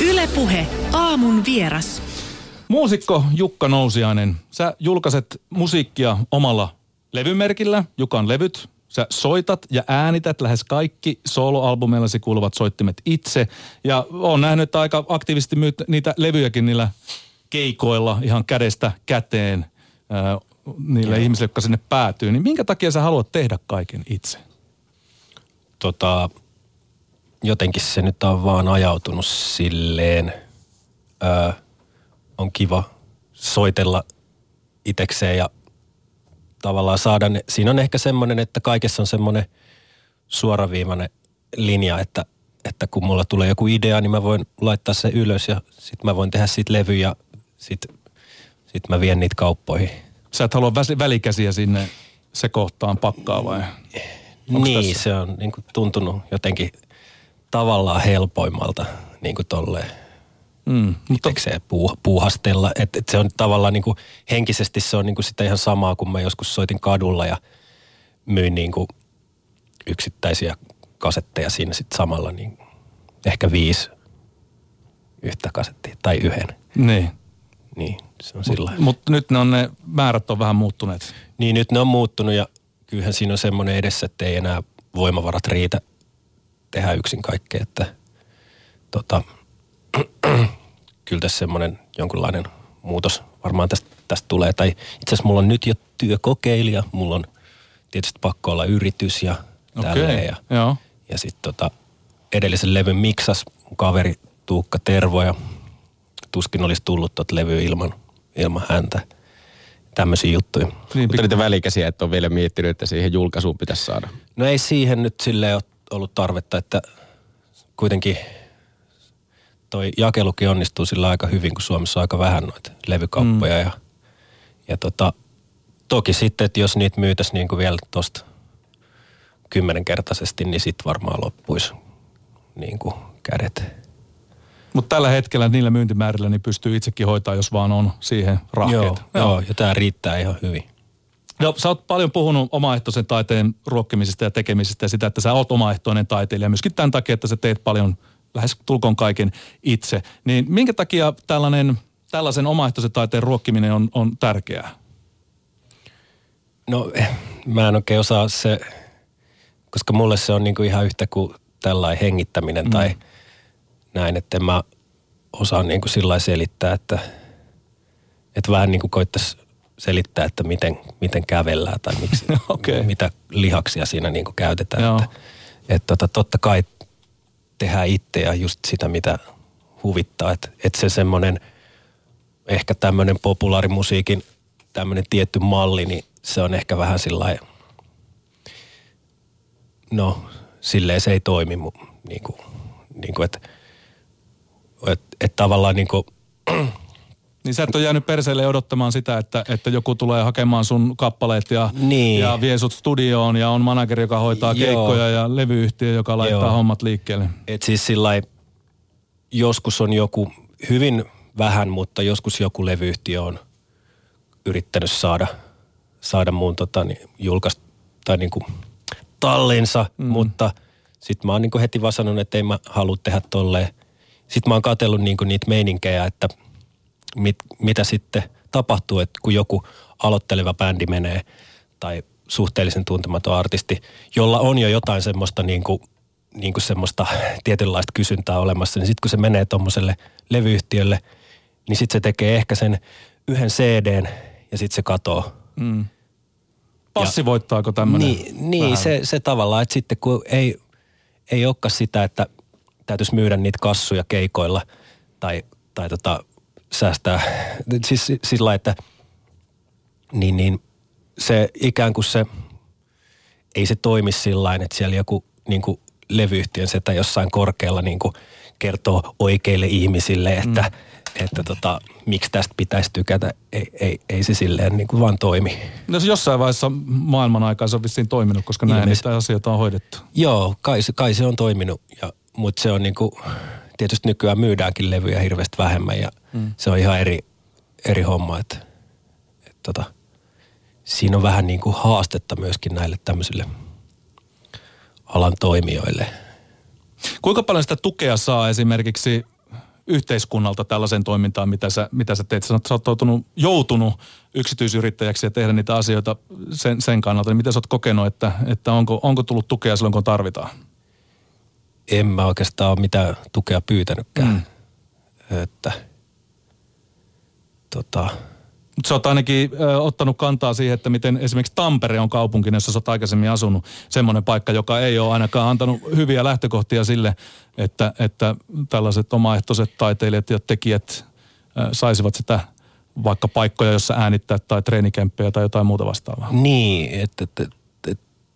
Ylepuhe aamun vieras. Muusikko Jukka Nousiainen, sä julkaiset musiikkia omalla levymerkillä, Jukan levyt. Sä soitat ja äänität lähes kaikki soloalbumeillasi kuuluvat soittimet itse. Ja on nähnyt, että aika aktiivisesti myyt niitä levyjäkin niillä keikoilla ihan kädestä käteen äh, niille Joo. ihmisille, jotka sinne päätyy. Niin minkä takia sä haluat tehdä kaiken itse? Tota, jotenkin se nyt on vaan ajautunut silleen. Öö, on kiva soitella itekseen ja tavallaan saada ne. Siinä on ehkä semmoinen, että kaikessa on semmoinen suoraviivainen linja, että, että kun mulla tulee joku idea, niin mä voin laittaa se ylös ja sitten mä voin tehdä siitä levy ja sitten sit mä vien niitä kauppoihin. Sä et halua välikäsiä sinne se kohtaan pakkaa vai? Onks niin, tässä? se on niin kuin tuntunut jotenkin tavallaan helpoimmalta niin kuin tolleen mm, mutta... puuh, puuhastella. Et, et se on tavallaan niin kuin, henkisesti se on niin kuin sitä ihan samaa, kun mä joskus soitin kadulla ja myin niin kuin yksittäisiä kasetteja siinä sitten samalla, niin ehkä viisi yhtä kasettia tai yhden. Niin. Niin, se on sillä Mutta mut nyt ne on ne määrät on vähän muuttuneet. Niin, nyt ne on muuttunut ja kyllähän siinä on semmoinen edessä, että ei enää voimavarat riitä tehdä yksin kaikkea, että tota, kyllä tässä semmoinen jonkunlainen muutos varmaan tästä, tästä tulee. Tai itse asiassa mulla on nyt jo työkokeilija, mulla on tietysti pakko olla yritys ja okay. tälleen. Ja, Joo. ja sitten tota, edellisen levyn miksas mun kaveri Tuukka Tervo ja tuskin olisi tullut tuota levyä ilman, ilman häntä. Tämmöisiä juttuja. Niin, Mutta niitä välikäsiä, että on vielä miettinyt, että siihen julkaisuun pitäisi saada. No ei siihen nyt silleen ole ollut tarvetta, että kuitenkin toi jakelukin onnistuu sillä aika hyvin, kun Suomessa on aika vähän noita levykauppoja. Mm. Ja, ja tota, toki sitten, että jos niitä myytäisiin niin kuin vielä tuosta kymmenenkertaisesti, niin sitten varmaan loppuisi niin kuin kädet. Mutta tällä hetkellä niillä myyntimäärillä niin pystyy itsekin hoitaa, jos vaan on siihen rahkeet. Joo, joo. joo ja tämä riittää ihan hyvin. No, sä oot paljon puhunut omaehtoisen taiteen ruokkimisesta ja tekemisestä ja sitä, että sä oot omaehtoinen taiteilija. Myöskin tämän takia, että sä teet paljon lähes tulkoon kaiken itse. Niin minkä takia tällainen, tällaisen omaehtoisen taiteen ruokkiminen on, on tärkeää? No mä en oikein osaa se, koska mulle se on niinku ihan yhtä kuin tällainen hengittäminen mm. tai näin, että en mä osaa niinku sillä selittää, että, että vähän niin kuin koittaisi selittää, että miten, miten kävellään tai miksi, okay. mitä lihaksia siinä niin käytetään. Joo. Että, että tota, totta kai tehdään itse ja just sitä, mitä huvittaa. Että et se semmoinen, ehkä tämmöinen populaarimusiikin tämmöinen tietty malli, niin se on ehkä vähän sillä no silleen se ei toimi niin kuin, niin kuin että et, et tavallaan niin kuin, niin sä et ole jäänyt perseelle odottamaan sitä, että, että joku tulee hakemaan sun kappaleet ja, niin. ja vie sut studioon ja on manageri, joka hoitaa Joo. keikkoja ja levyyhtiö, joka laittaa Joo. hommat liikkeelle. Et siis sillä joskus on joku, hyvin vähän, mutta joskus joku levyyhtiö on yrittänyt saada, saada mun tota, niin, julkaista tai niin kuin tallinsa, mm. mutta sitten mä oon niin kuin heti vaan sanonut, että ei mä halua tehdä tolleen. Sitten mä oon katsellut niin kuin niitä meininkejä, että – mit, mitä sitten tapahtuu, että kun joku aloitteleva bändi menee tai suhteellisen tuntematon artisti, jolla on jo jotain semmoista niin kuin, niin kuin semmoista tietynlaista kysyntää olemassa, niin sitten kun se menee tuommoiselle levyyhtiölle, niin sitten se tekee ehkä sen yhden CDn ja sitten se katoo. Mm. Passivoittaako tämmöinen? Niin, niin se, se tavallaan, että sitten kun ei, ei olekaan sitä, että täytyisi myydä niitä kassuja keikoilla tai, tai tota, säästää. Siis sillä että niin, niin se ikään kuin se, ei se toimi sillä että siellä joku niin kuin levyyhtiön setä jossain korkealla niin kuin kertoo oikeille ihmisille, että, mm. että tota, miksi tästä pitäisi tykätä. Ei, ei, ei se silleen niin kuin vaan toimi. No jossain vaiheessa maailman aikaa se on vissiin toiminut, koska näin niitä asioita on hoidettu. Joo, kai, kai se on toiminut, ja, mutta se on niin kuin, tietysti nykyään myydäänkin levyjä hirveästi vähemmän ja mm. se on ihan eri, eri homma, että, että tota, siinä on vähän niin kuin haastetta myöskin näille tämmöisille alan toimijoille. Kuinka paljon sitä tukea saa esimerkiksi yhteiskunnalta tällaisen toimintaan, mitä sä, mitä sä teet? Sä oot, sä oot joutunut, joutunut yksityisyrittäjäksi ja tehdä niitä asioita sen, sen kannalta. Niin miten sä oot kokenut, että, että onko, onko tullut tukea silloin, kun tarvitaan? En mä oikeastaan ole mitään tukea pyytänytkään. Mm. Että, tota, mutta sä oot ainakin ö, ottanut kantaa siihen, että miten esimerkiksi Tampere on kaupunki, jossa sä oot aikaisemmin asunut. Semmoinen paikka, joka ei ole ainakaan antanut hyviä lähtökohtia sille, että, että tällaiset omaehtoiset taiteilijat ja tekijät ö, saisivat sitä vaikka paikkoja, jossa äänittää tai treenikämppejä tai jotain muuta vastaavaa. Niin, että et,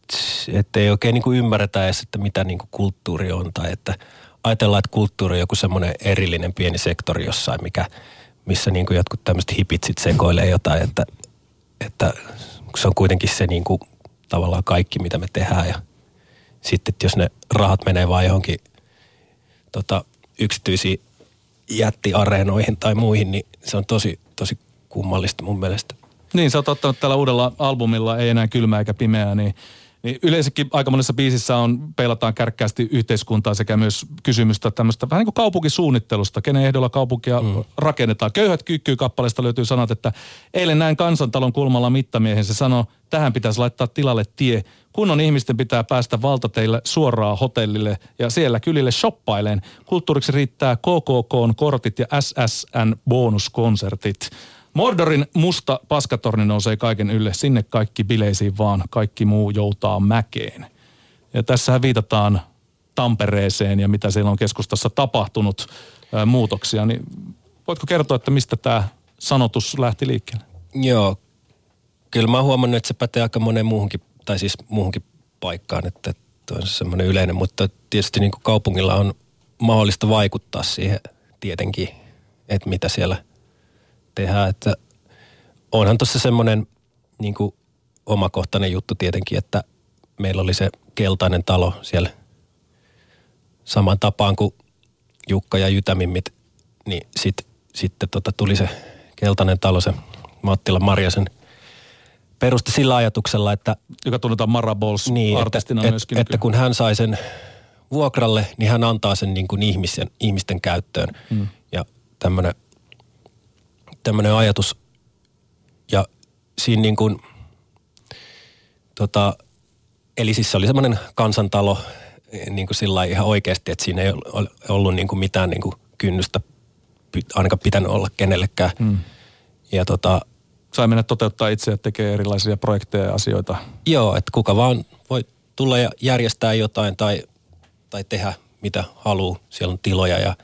et, et, et ei oikein niin kuin ymmärretä edes, että mitä niin kuin kulttuuri on tai että ajatellaan, että kulttuuri on joku semmoinen erillinen pieni sektori jossain, mikä – missä niin kuin jotkut tämmöiset hipit sit sekoilee jotain, että, että se on kuitenkin se niin kuin tavallaan kaikki, mitä me tehdään ja sitten, että jos ne rahat menee vaan johonkin tota, yksityisiin jättiareenoihin tai muihin, niin se on tosi, tosi kummallista mun mielestä. Niin, sä oot ottanut tällä uudella albumilla Ei enää kylmää eikä pimeää, niin niin yleensäkin aika monessa biisissä on, peilataan kärkkäästi yhteiskuntaa sekä myös kysymystä tämmöistä vähän niin kuin kaupunkisuunnittelusta, kenen ehdolla kaupunkia mm. rakennetaan. Köyhät kyykkyy kappaleesta löytyy sanat, että eilen näin kansantalon kulmalla mittamiehen, se sanoi, tähän pitäisi laittaa tilalle tie. Kunnon ihmisten pitää päästä valtateille suoraan hotellille ja siellä kylille shoppaileen. Kulttuuriksi riittää KKK kortit ja SSN bonuskonsertit. Mordorin musta paskatorni nousee kaiken ylle. Sinne kaikki bileisiin vaan, kaikki muu joutaa mäkeen. Ja tässähän viitataan Tampereeseen ja mitä siellä on keskustassa tapahtunut ää, muutoksia. Niin voitko kertoa, että mistä tämä sanotus lähti liikkeelle? Joo, kyllä mä oon huomannut, että se pätee aika moneen muuhunkin, tai siis muuhunkin paikkaan, että on se semmoinen yleinen, mutta tietysti niin kaupungilla on mahdollista vaikuttaa siihen tietenkin, että mitä siellä – tehdään. Että onhan tuossa semmoinen niin omakohtainen juttu tietenkin, että meillä oli se keltainen talo siellä saman tapaan kuin Jukka ja Jytämimmit, niin sit, sitten tota tuli se keltainen talo, se Mattila Marjasen perusti sillä ajatuksella, että... Joka tunnetaan Mara Balls niin, artistina että, myöskin. Että, että kun hän sai sen vuokralle, niin hän antaa sen niin kuin ihmisten, ihmisten käyttöön. Mm. Ja tämmöinen tämmöinen ajatus. Ja siinä niin kuin, tota, eli siis se oli semmoinen kansantalo niin kuin sillä ihan oikeasti, että siinä ei ollut niin kuin mitään niin kuin kynnystä ainakaan pitänyt olla kenellekään. Hmm. Ja tota, Sai mennä toteuttaa itse ja tekee erilaisia projekteja ja asioita. Joo, että kuka vaan voi tulla ja järjestää jotain tai, tai tehdä mitä haluaa. Siellä on tiloja ja,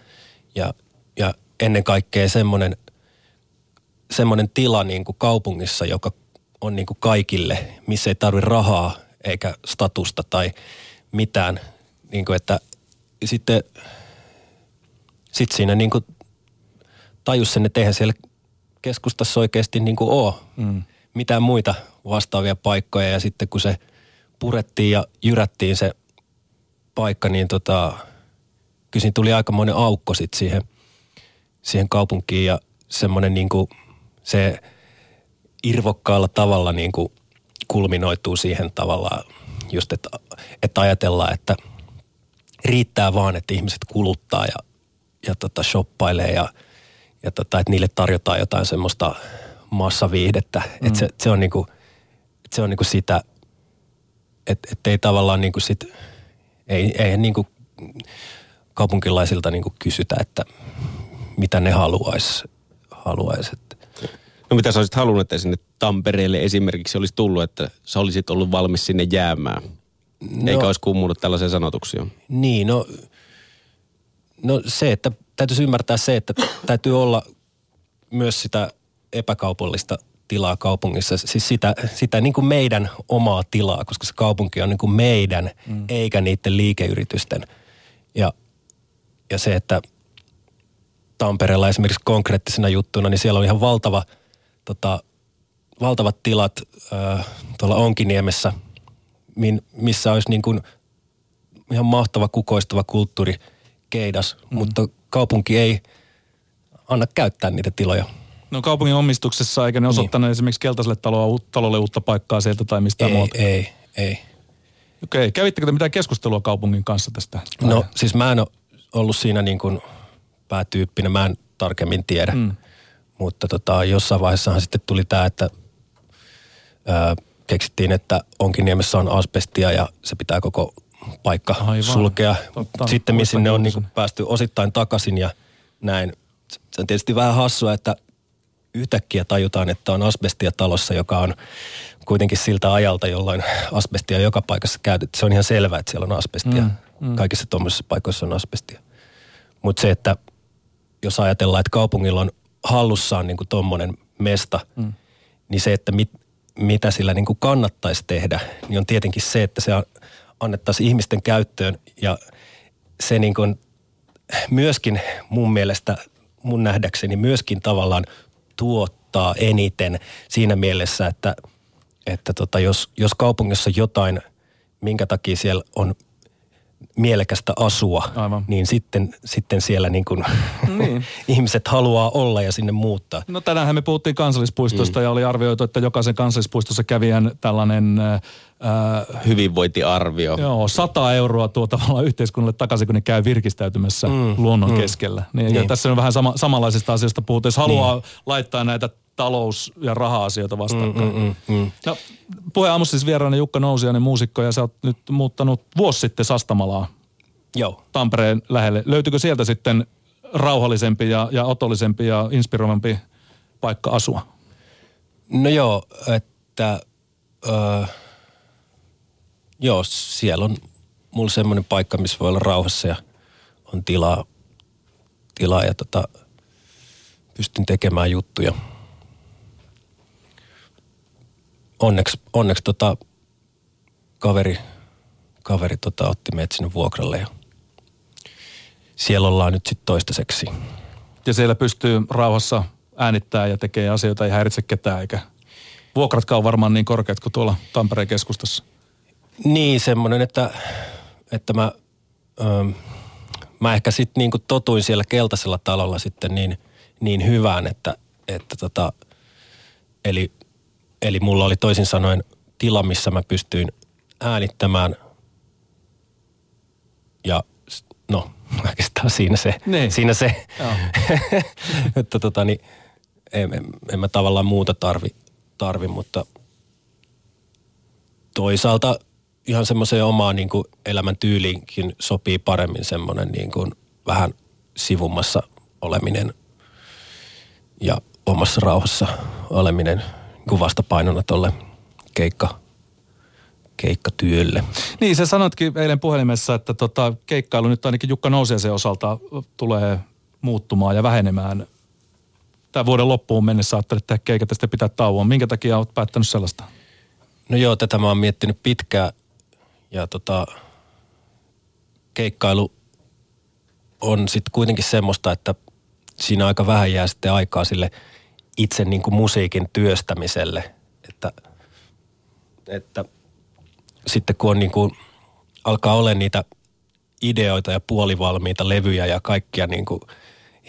ja, ja ennen kaikkea semmoinen semmoinen tila niin kuin kaupungissa, joka on niin kuin kaikille, missä ei tarvi rahaa eikä statusta tai mitään. Niin kuin, että sitten sit siinä niin kuin tajus sen, että eihän siellä keskustassa oikeasti niin kuin ole mm. mitään muita vastaavia paikkoja. Ja sitten kun se purettiin ja jyrättiin se paikka, niin tota, kyllä siinä tuli aikamoinen aukko sitten siihen, siihen kaupunkiin ja semmoinen niin kuin – se irvokkaalla tavalla niin kuin kulminoituu siihen tavallaan just, että, että ajatellaan, että riittää vaan, että ihmiset kuluttaa ja, ja tota shoppailee ja, ja tota, että niille tarjotaan jotain semmoista massaviihdettä. Mm. Että se, se on niinku, että se on niinku sitä, että, että ei tavallaan niinku sit, ei, ei niinku kaupunkilaisilta niinku kysytä, että mitä ne haluaisi. Haluais. No mitä sä olisit halunnut, että sinne Tampereelle esimerkiksi olisi tullut, että sä olisit ollut valmis sinne jäämään? No, Eikä olisi kummunut tällaisia sanotuksia. Niin, no, no se, että täytyisi ymmärtää se, että täytyy olla myös sitä epäkaupallista tilaa kaupungissa. Siis sitä, sitä niin kuin meidän omaa tilaa, koska se kaupunki on niin kuin meidän, mm. eikä niiden liikeyritysten. Ja, ja se, että Tampereella esimerkiksi konkreettisena juttuna, niin siellä on ihan valtava – tota, valtavat tilat äh, tuolla Onkiniemessä, min, missä olisi niin kuin ihan mahtava kukoistava kulttuuri keidas, mm. mutta kaupunki ei anna käyttää niitä tiloja. No kaupungin omistuksessa, eikä ne osoittanut niin. esimerkiksi keltaiselle taloa, talolle uutta paikkaa sieltä tai mistään ei, muuta? Ei, ei. Okei, kävittekö te mitään keskustelua kaupungin kanssa tästä? No siis mä en ole ollut siinä niin kuin päätyyppinen, mä en tarkemmin tiedä. Mm. Mutta tota, jossain vaiheessahan sitten tuli tämä, että ää, keksittiin, että onkin niemessä on asbestia ja se pitää koko paikka Aivan. sulkea. Totta, sitten missä sinne on niin päästy osittain takaisin ja näin. Se on tietysti vähän hassua, että yhtäkkiä tajutaan, että on asbestia talossa, joka on kuitenkin siltä ajalta, jolloin asbestia joka paikassa käytetty. Se on ihan selvää, että siellä on asbestia. Mm, mm. Kaikissa tuommoisissa paikoissa on asbestia. Mutta se, että jos ajatellaan, että kaupungilla on hallussaan niin kuin tuommoinen mesta, mm. niin se, että mit, mitä sillä niin kuin kannattaisi tehdä, niin on tietenkin se, että se annettaisiin ihmisten käyttöön ja se niin kuin myöskin mun mielestä, mun nähdäkseni myöskin tavallaan tuottaa eniten siinä mielessä, että, että tota, jos, jos kaupungissa jotain, minkä takia siellä on mielekästä asua, Aivan. niin sitten, sitten siellä niin kuin niin. ihmiset haluaa olla ja sinne muuttaa. No tänäänhän me puhuttiin kansallispuistosta mm. ja oli arvioitu, että jokaisen kansallispuistossa kävijän tällainen... Äh, Hyvinvointiarvio. Joo, 100 euroa tuo tavallaan yhteiskunnalle takaisin, kun ne käy virkistäytymässä mm. luonnon mm. keskellä. Niin, niin. Ja tässä on vähän sama, samanlaisista asioista puhutaan. Jos haluaa niin. laittaa näitä talous- ja raha-asioita vastakkain. Mm, mm, mm, mm. No, puheen aamussa siis vieraana Jukka Nousiainen muusikko ja sä oot nyt muuttanut vuosi sitten Sastamalaa. Joo. Tampereen lähelle. Löytyykö sieltä sitten rauhallisempi ja, ja otollisempi ja inspiroivampi paikka asua? No joo, että öö, joo, siellä on mulla semmoinen paikka, missä voi olla rauhassa ja on tilaa, tilaa ja tota, pystyn tekemään juttuja – onneksi, onneksi tota, kaveri, kaveri tota, otti meidät sinne vuokralle ja siellä ollaan nyt sitten toistaiseksi. Ja siellä pystyy rauhassa äänittää ja tekee asioita ei häiritse ketään, eikä vuokratkaan varmaan niin korkeat kuin tuolla Tampereen keskustassa. Niin, semmoinen, että, että mä, öö, mä ehkä sitten niin totuin siellä keltaisella talolla sitten niin, niin hyvään, että, että tota, eli Eli mulla oli toisin sanoen tila, missä mä pystyin äänittämään. Ja no oikeastaan siinä se, niin. siinä se. Että tota niin, en, en, en, mä tavallaan muuta tarvi, tarvi mutta toisaalta ihan semmoiseen omaan niin kuin elämän tyyliinkin sopii paremmin semmoinen niin kuin vähän sivummassa oleminen ja omassa rauhassa oleminen – kuvasta painona tuolle keikka, keikkatyölle. Niin, sä sanotkin eilen puhelimessa, että tota, keikkailu nyt ainakin Jukka Nousiaisen osalta tulee muuttumaan ja vähenemään. Tämän vuoden loppuun mennessä ajattelet tehdä keikat ja sitten pitää tauon. Minkä takia olet päättänyt sellaista? No joo, tätä mä oon miettinyt pitkään ja tota, keikkailu on sitten kuitenkin semmoista, että siinä aika vähän jää sitten aikaa sille – itse niin kuin musiikin työstämiselle, että, että sitten kun on niin kuin, alkaa olla niitä ideoita ja puolivalmiita levyjä ja kaikkia niin kuin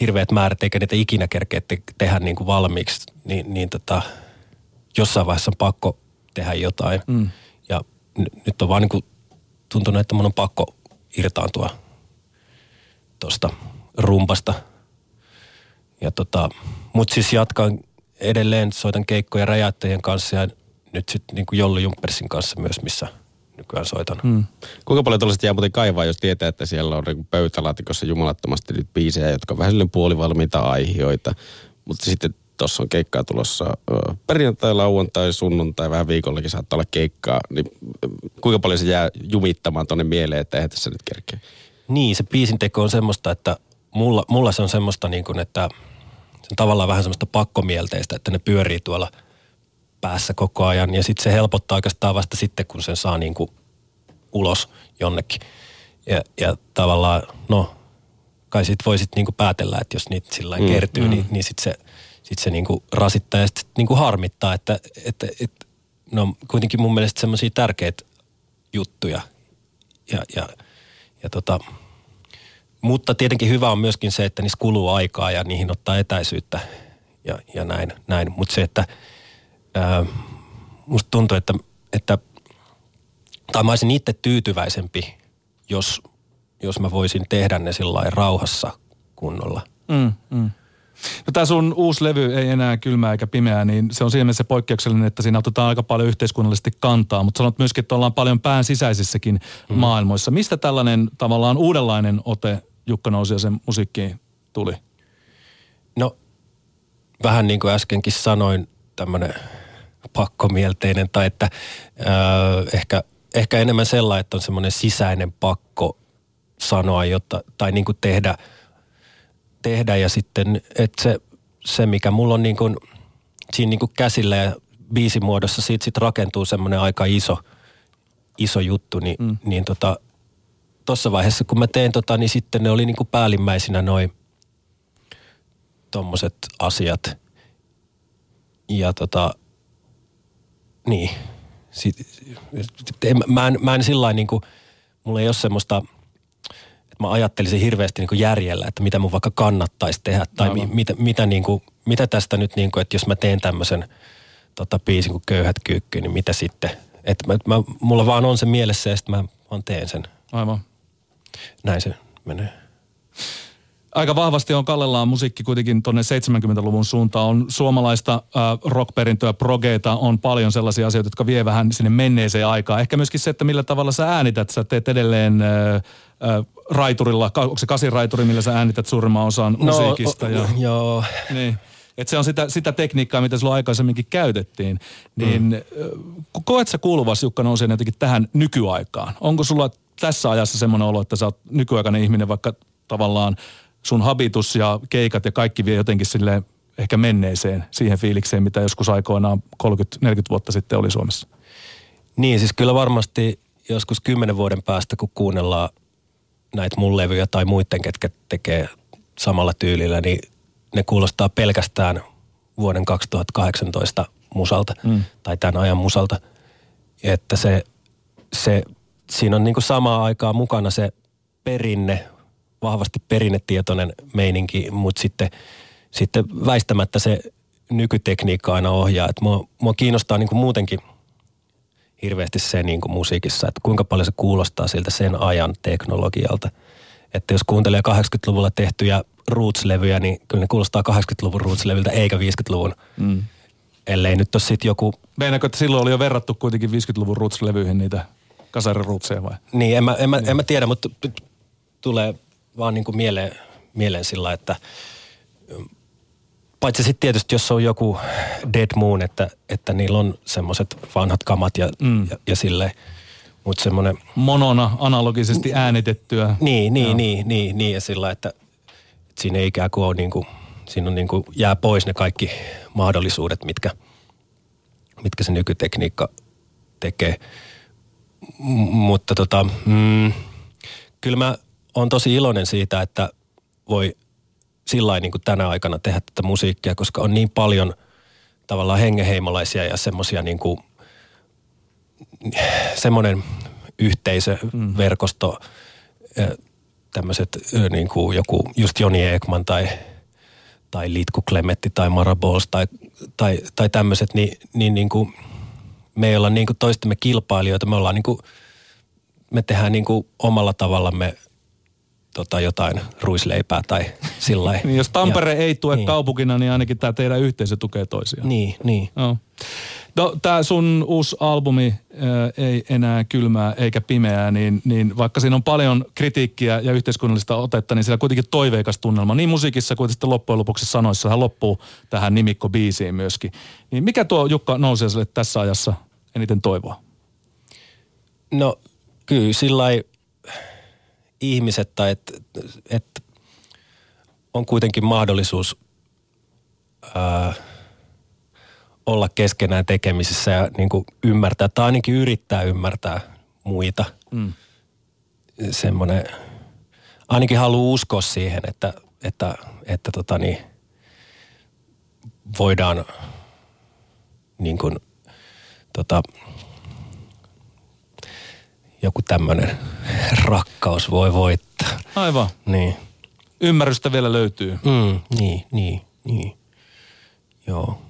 hirveät määrät, eikä niitä ikinä kerkeä te- tehdä niin kuin valmiiksi, niin, niin tota, jossain vaiheessa on pakko tehdä jotain. Mm. Ja n- nyt on vaan niin kuin tuntunut, että mun on pakko irtaantua tuosta rumpasta – ja tota, mut siis jatkan edelleen, soitan keikkoja räjäyttäjien kanssa ja nyt sitten niin Jolli Jumpersin kanssa myös, missä nykyään soitan. Hmm. Kuinka paljon tuollaiset jää muuten kaivaa, jos tietää, että siellä on niin pöytälaatikossa jumalattomasti nyt biisejä, jotka on vähän puolivalmiita aihioita, mutta sitten tuossa on keikkaa tulossa perjantai, lauantai, sunnuntai, vähän viikollakin saattaa olla keikkaa, niin kuinka paljon se jää jumittamaan tuonne mieleen, että eihän tässä nyt kerkeä? Niin, se biisin teko on semmoista, että mulla, mulla se on semmoista niin kuin, että – on tavallaan vähän semmoista pakkomielteistä, että ne pyörii tuolla päässä koko ajan. Ja sitten se helpottaa oikeastaan vasta sitten, kun sen saa niin kuin ulos jonnekin. Ja, ja tavallaan, no, kai sit voi sitten niinku päätellä, että jos niitä sillä mm, kertyy, mm. niin, niin sitten se, sit se niinku rasittaa ja sitten niinku harmittaa, että, että, että no kuitenkin mun mielestä semmoisia tärkeitä juttuja. Ja, ja, ja tota, mutta tietenkin hyvä on myöskin se, että niissä kuluu aikaa ja niihin ottaa etäisyyttä ja, ja näin. näin. Mutta se, että ää, musta tuntuu, että, että tai mä olisin itse tyytyväisempi, jos, jos mä voisin tehdä ne sillä rauhassa kunnolla. Mm, mm. No tämä sun uusi levy ei enää kylmää eikä pimeää, niin se on siinä mielessä poikkeuksellinen, että siinä otetaan aika paljon yhteiskunnallisesti kantaa, mutta sanot myöskin, että ollaan paljon pään sisäisissäkin mm. maailmoissa. Mistä tällainen tavallaan uudenlainen ote Jukka sen musiikkiin tuli? No vähän niin kuin äskenkin sanoin, tämmöinen pakkomielteinen tai että äh, ehkä, ehkä enemmän sellainen, että on semmoinen sisäinen pakko sanoa jotta, tai niin kuin tehdä, tehdä ja sitten, että se, se mikä mulla on niin kuin, siinä niin kuin käsillä ja biisimuodossa siitä sitten rakentuu semmoinen aika iso, iso juttu, niin, mm. niin tota, tuossa vaiheessa kun mä tein tota, niin sitten ne oli niin kuin päällimmäisinä noin tommoset asiat. Ja tota, niin. Sit, en, mä en, mä en sillä niin kuin, mulla ei ole semmoista, että mä ajattelisin hirveästi niin kuin järjellä, että mitä mun vaikka kannattaisi tehdä. Tai mi, mitä, mitä, niin kuin, mitä tästä nyt, niin kuin, että jos mä teen tämmöisen tota, biisin kuin Köyhät kyykky, niin mitä sitten? Että mä, mä, mulla vaan on se mielessä ja sitten mä vaan teen sen. Aivan. Näin se menee aika vahvasti on kallellaan musiikki kuitenkin tuonne 70-luvun suuntaan. On suomalaista äh, rockperintöä, progeita, on paljon sellaisia asioita, jotka vie vähän sinne menneeseen aikaan. Ehkä myöskin se, että millä tavalla sä äänität. Sä teet edelleen äh, äh, raiturilla, onko se kasiraituri, millä sä äänität suurimman osan no, musiikista? O, ja, joo. Niin. Että se on sitä, sitä tekniikkaa, mitä silloin aikaisemminkin käytettiin. Niin mm. koet sä kuuluvasi Jukka Nousien jotenkin tähän nykyaikaan? Onko sulla tässä ajassa semmoinen olo, että sä oot nykyaikainen ihminen, vaikka tavallaan sun habitus ja keikat ja kaikki vie jotenkin sille ehkä menneeseen siihen fiilikseen, mitä joskus aikoinaan 30-40 vuotta sitten oli Suomessa. Niin, siis kyllä varmasti joskus kymmenen vuoden päästä, kun kuunnellaan näitä mun levyjä tai muiden, ketkä tekee samalla tyylillä, niin ne kuulostaa pelkästään vuoden 2018 musalta mm. tai tämän ajan musalta. Että se, se siinä on niin kuin samaa aikaa mukana se perinne, vahvasti perinnetietoinen meininki, mutta sitten, sitten väistämättä se nykytekniikka aina ohjaa. Et mua, mua kiinnostaa niin kuin muutenkin hirveästi se niin kuin musiikissa, että kuinka paljon se kuulostaa siltä sen ajan teknologialta. Että jos kuuntelee 80-luvulla tehtyjä Roots-levyjä, niin kyllä ne kuulostaa 80-luvun Roots-levyltä eikä 50-luvun. Mm. Ellei nyt ole sitten joku... Meinaatko, että silloin oli jo verrattu kuitenkin 50-luvun Roots-levyihin niitä kasariruutseja vai? Niin, en mä, en mä, en mä tiedä, mutta tulee vaan niin kuin mieleen, mieleen sillä, että mm, paitsi sitten tietysti, jos on joku Dead Moon, että, että niillä on semmoiset vanhat kamat ja, mm. ja, ja silleen, mutta semmoinen... Monona analogisesti äänitettyä. Niin, niin, niin, niin, niin, ja sillä, että, että siinä ei ikään kuin ole niin kuin, siinä on niin kuin, jää pois ne kaikki mahdollisuudet, mitkä, mitkä se nykytekniikka tekee. Mutta tota, mm, kyllä mä on tosi iloinen siitä, että voi sillä niin kuin tänä aikana tehdä tätä musiikkia, koska on niin paljon tavallaan hengeheimolaisia ja semmoisia niin kuin, semmoinen yhteisö, mm. verkosto, tämmöiset niin kuin joku just Joni Ekman tai, tai Litku Klemetti tai Mara Balls tai, tai, tai tämmöiset, niin, niin, niin kuin, me ei olla niin kuin toistemme kilpailijoita, me ollaan niin kuin, me tehdään niin kuin omalla tavallamme tota, jotain ruisleipää tai sillä niin jos Tampere ja, ei tue niin. kaupunkina, niin ainakin tämä teidän yhteisö tukee toisiaan. Niin, niin. No. No, tämä sun uusi albumi ää, äh, ei enää kylmää eikä pimeää, niin, niin vaikka siinä on paljon kritiikkiä ja yhteiskunnallista otetta, niin siellä kuitenkin toiveikas tunnelma. Niin musiikissa kuin sitten loppujen lopuksi sanoissa hän loppuu tähän nimikko-biisiin myöskin. Niin mikä tuo Jukka Nousijaselle tässä ajassa eniten toivoa? No kyllä sillä ihmiset tai että et on kuitenkin mahdollisuus ää, olla keskenään tekemisissä ja niin kuin ymmärtää tai ainakin yrittää ymmärtää muita. Mm. Semmoinen, ainakin haluaa uskoa siihen, että, että, että tota niin, voidaan niin kuin, tota, joku tämmöinen rakkaus voi voittaa. Aivan. Niin. Ymmärrystä vielä löytyy. Mm, niin, niin, niin. Joo.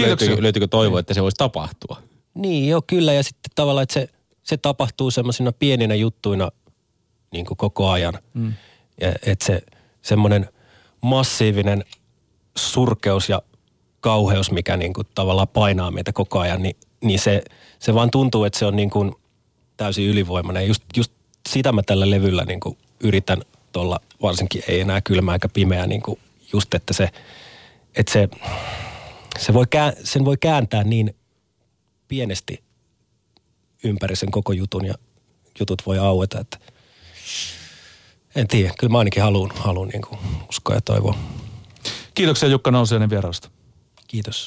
Löytyykö, löytyykö toivo, että se voisi tapahtua? Niin, joo, kyllä. Ja sitten tavallaan, että se, se tapahtuu semmoisina pieninä juttuina niin kuin koko ajan. Mm. Ja että se, semmoinen massiivinen surkeus ja kauheus, mikä niin kuin tavallaan painaa meitä koko ajan, niin, niin se, se vaan tuntuu, että se on niin kuin täysin ylivoimainen. Just, just sitä mä tällä levyllä niin kuin yritän tuolla, varsinkin ei enää kylmä eikä pimeä, niin kuin just, että se, että se, se voi, sen voi kääntää niin pienesti ympäri sen koko jutun ja jutut voi aueta, että en tiedä. Kyllä mä ainakin haluan, haluan niin uskoa ja toivoa. Kiitoksia Jukka Nousiainen vierailusta. Kiitos.